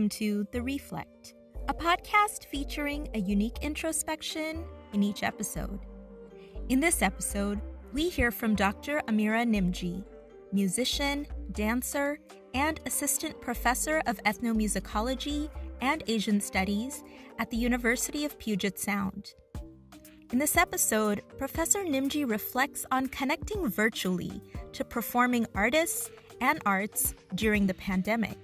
welcome to The Reflect, a podcast featuring a unique introspection in each episode. In this episode, we hear from Dr. Ameera Nimjee, musician, dancer, and assistant professor of ethnomusicology and Asian studies at the University of Puget Sound. In this episode, Professor Nimjee reflects on connecting virtually to performing artists and arts during the pandemic.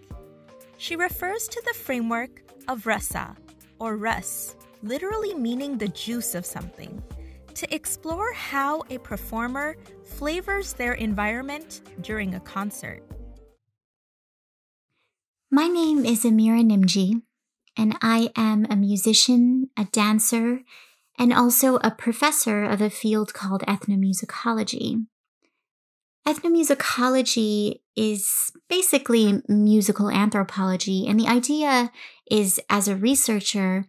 She refers to the framework of rasa, or rass, literally meaning the juice of something, to explore how a performer flavors their environment during a concert. My name is Ameera Nimjee, and I am a musician, a dancer, and also a professor of a field called ethnomusicology. Ethnomusicology is basically musical anthropology, and the idea is as a researcher,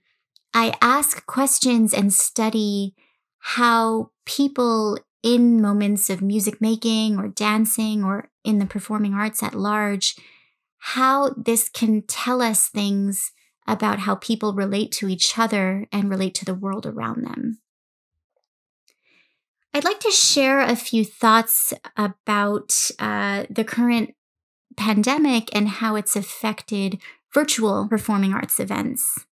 I ask questions and study how people in moments of music making or dancing or in the performing arts at large, how this can tell us things about how people relate to each other and relate to the world around them. I'd like to share a few thoughts about uh, the current pandemic and how it's affected virtual performing arts events.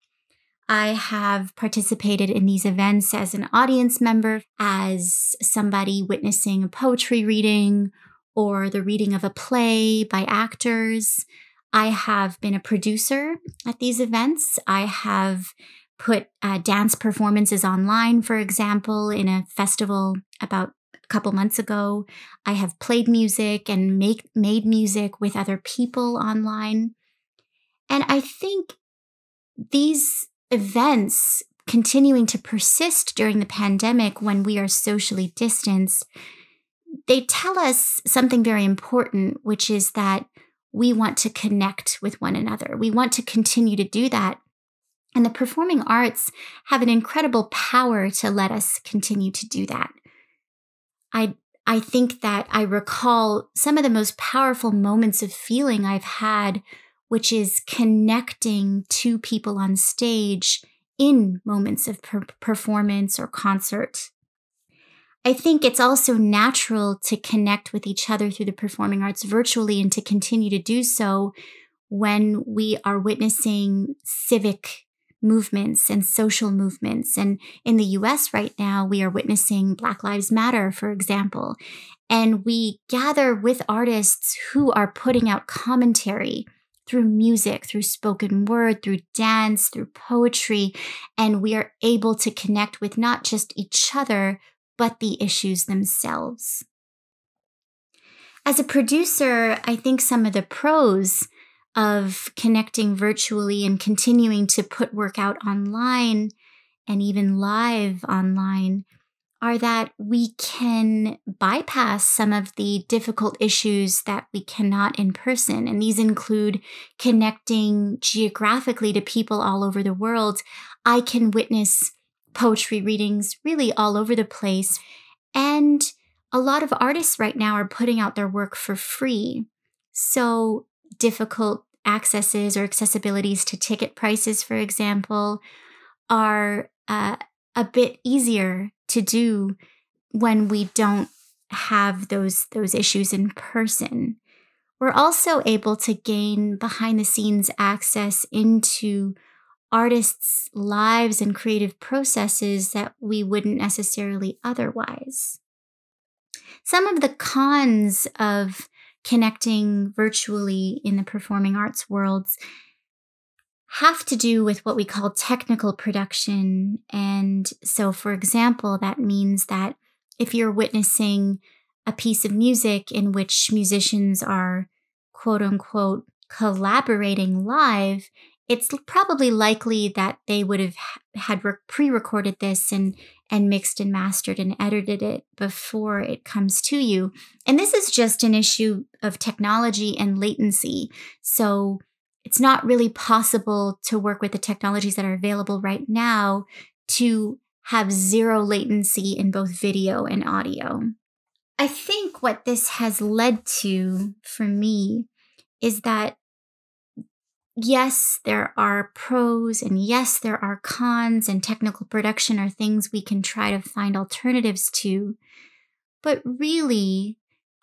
I have participated in these events as an audience member, as somebody witnessing a poetry reading or the reading of a play by actors. I have been a producer at these events. I have put uh, dance performances online, for example, in a festival about a couple months ago. I have played music and make, made music with other people online. And I think these events continuing to persist during the pandemic when we are socially distanced, they tell us something very important, which is that we want to connect with one another. We want to continue to do that. And the performing arts have an incredible power to let us continue to do that. I, I think that I recall some of the most powerful moments of feeling I've had, which is connecting to people on stage in moments of per- performance or concert. I think it's also natural to connect with each other through the performing arts virtually and to continue to do so when we are witnessing civic movements and social movements. And in the US right now, we are witnessing Black Lives Matter, for example. And we gather with artists who are putting out commentary through music, through spoken word, through dance, through poetry. And we are able to connect with not just each other, but the issues themselves. As a producer, I think some of the pros of connecting virtually and continuing to put work out online and even live online are that we can bypass some of the difficult issues that we cannot in person. And these include connecting geographically to people all over the world. I can witness poetry readings really all over the place. And a lot of artists right now are putting out their work for free. So difficult accesses or accessibilities to ticket prices, for example, are uh, a bit easier to do when we don't have those those issues in person. We're also able to gain behind the scenes access into artists' lives and creative processes that we wouldn't necessarily otherwise. Some of the cons of connecting virtually in the performing arts worlds have to do with what we call technical production. And so, for example, that means that if you're witnessing a piece of music in which musicians are quote unquote collaborating live, it's probably likely that they would have had pre-recorded this and and mixed and mastered and edited it before it comes to you. And this is just an issue of technology and latency. So it's not really possible to work with the technologies that are available right now to have zero latency in both video and audio. I think what this has led to for me is that yes, there are pros and yes, there are cons, and technical production are things we can try to find alternatives to. But really,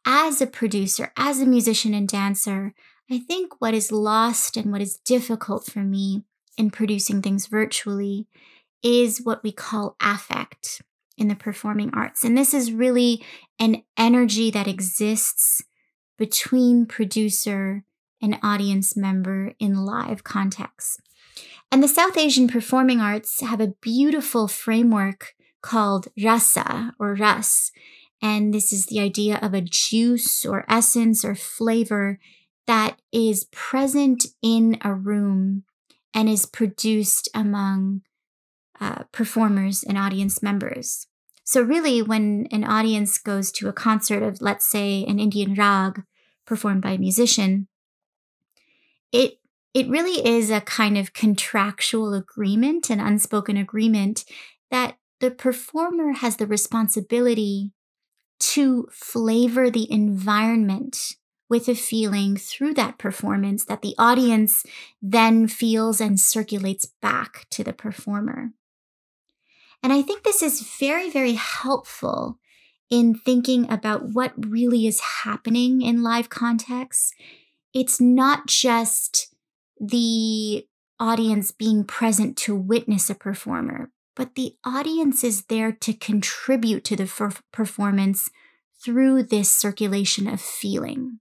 as a producer, as a musician and dancer, I think what is lost and what is difficult for me in producing things virtually is what we call affect in the performing arts. And this is really an energy that exists between producer and audience member in live context. And the South Asian performing arts have a beautiful framework called rasa or ras. And this is the idea of a juice or essence or flavor that is present in a room and is produced among uh, performers and audience members. So, really, when an audience goes to a concert of, let's say, an Indian rag performed by a musician, it it really is a kind of contractual agreement, an unspoken agreement that the performer has the responsibility to flavor the environment with a feeling through that performance that the audience then feels and circulates back to the performer. And I think this is very, very helpful in thinking about what really is happening in live contexts. It's not just the audience being present to witness a performer, but the audience is there to contribute to the performance through this circulation of feeling.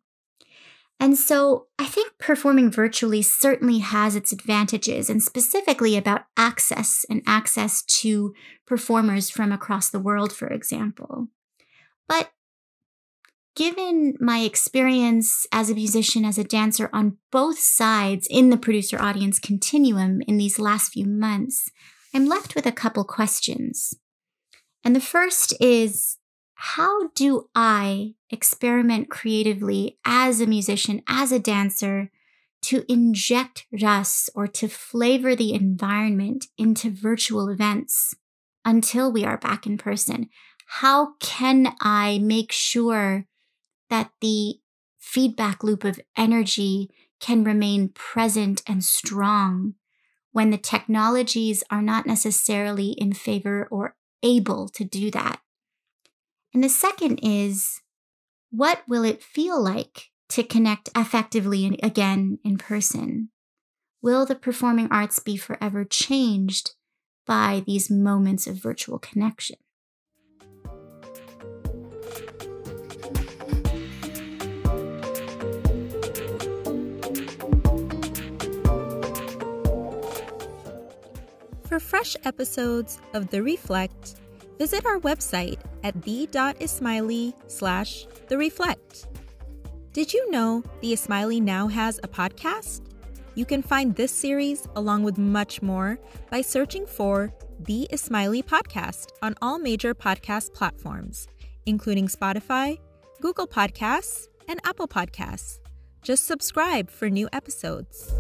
And so I think performing virtually certainly has its advantages, and specifically about access and access to performers from across the world, for example. But given my experience as a musician, as a dancer on both sides in the producer audience continuum in these last few months, I'm left with a couple questions. And the first is how do I experiment creatively as a musician, as a dancer, to inject ras or to flavor the environment into virtual events until we are back in person? How can I make sure that the feedback loop of energy can remain present and strong when the technologies are not necessarily in favor or able to do that? And the second is what will it feel like to connect effectively again in person? Will the performing arts be forever changed by these moments of virtual connection? Fresh episodes of The Reflect, visit our website at the.ismaili slash the reflect. Did you know the Ismaili now has a podcast? You can find this series along with much more by searching for the Ismaili podcast on all major podcast platforms, including Spotify, Google Podcasts, and Apple Podcasts. Just subscribe for new episodes.